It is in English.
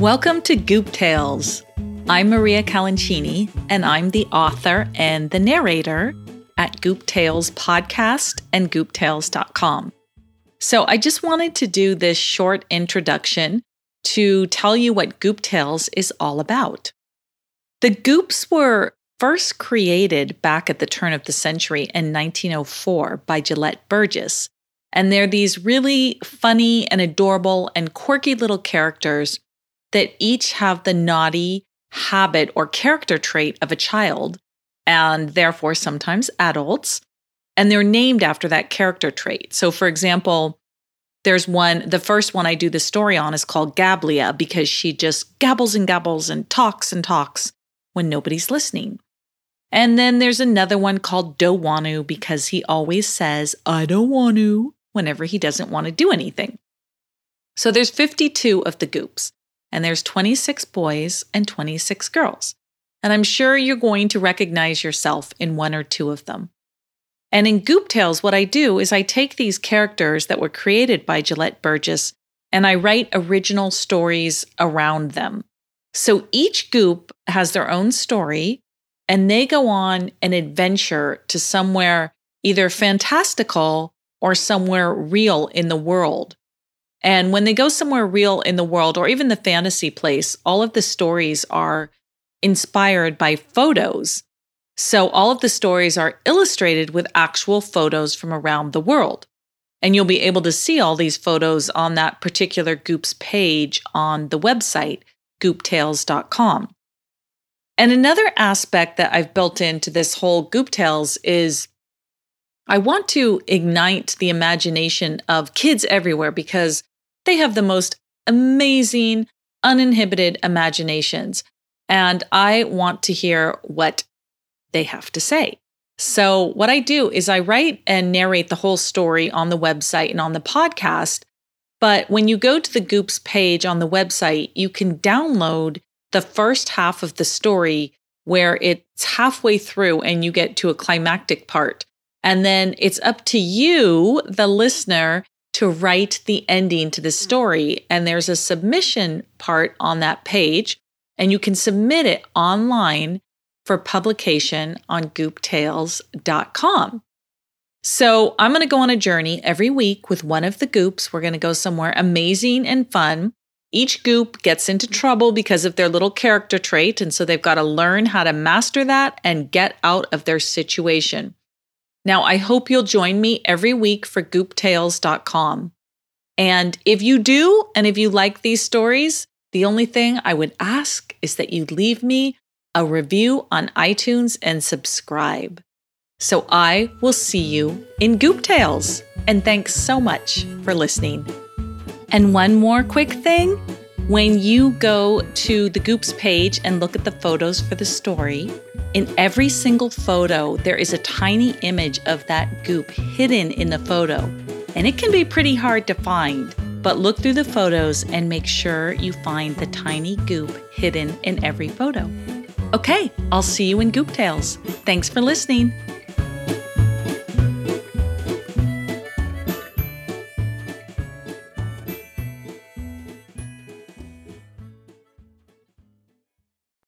Welcome to Goop Tales. I'm Maria Calancini, and I'm the author and the narrator at Goop Tales Podcast and gooptales.com. So I just wanted to do this short introduction to tell you what Goop Tales is all about. The Goops were first created back at the turn of the century in 1904 by Gelett Burgess. And they're these really funny and adorable and quirky little characters that each have the naughty habit or character trait of a child, and therefore sometimes adults. And they're named after that character trait. So, for example, there's one, the first one I do the story on is called Gablia because she just gabbles and gabbles and talks and talks when nobody's listening. And then there's another one called Do Dowanu because he always says, I don't want to, whenever he doesn't want to do anything. So there's 52 of the goops, and there's 26 boys and 26 girls. And I'm sure you're going to recognize yourself in one or two of them. And in Goop Tales, what I do is I take these characters that were created by Gelett Burgess and I write original stories around them. So each goop has their own story and they go on an adventure to somewhere either fantastical or somewhere real in the world. And when they go somewhere real in the world or even the fantasy place, all of the stories are inspired by photos so all of the stories are illustrated with actual photos from around the world. And you'll be able to see all these photos on that particular Goops page on the website, gooptales.com. And another aspect that I've built into this whole Goop Tales is I want to ignite the imagination of kids everywhere because they have the most amazing, uninhibited imaginations. And I want to hear what they have to say. So, what I do is I write and narrate the whole story on the website and on the podcast. But when you go to the Goops page on the website, you can download the first half of the story where it's halfway through and you get to a climactic part. And then it's up to you, the listener, to write the ending to the story. And there's a submission part on that page, and you can submit it online for publication on gooptales.com. So I'm going to go on a journey every week with one of the goops. We're going to go somewhere amazing and fun. Each goop gets into trouble because of their little character trait, and so they've got to learn how to master that and get out of their situation. Now, I hope you'll join me every week for gooptales.com. And if you do, and if you like these stories, the only thing I would ask is that you leave me a review on iTunes, and subscribe. So I will see you in Goop Tales. And thanks so much for listening. And one more quick thing when you go to the Goops page and look at the photos for the story, in every single photo, there is a tiny image of that goop hidden in the photo. And it can be pretty hard to find, but look through the photos and make sure you find the tiny goop hidden in every photo. Okay, I'll see you in Goop Tales. Thanks for listening.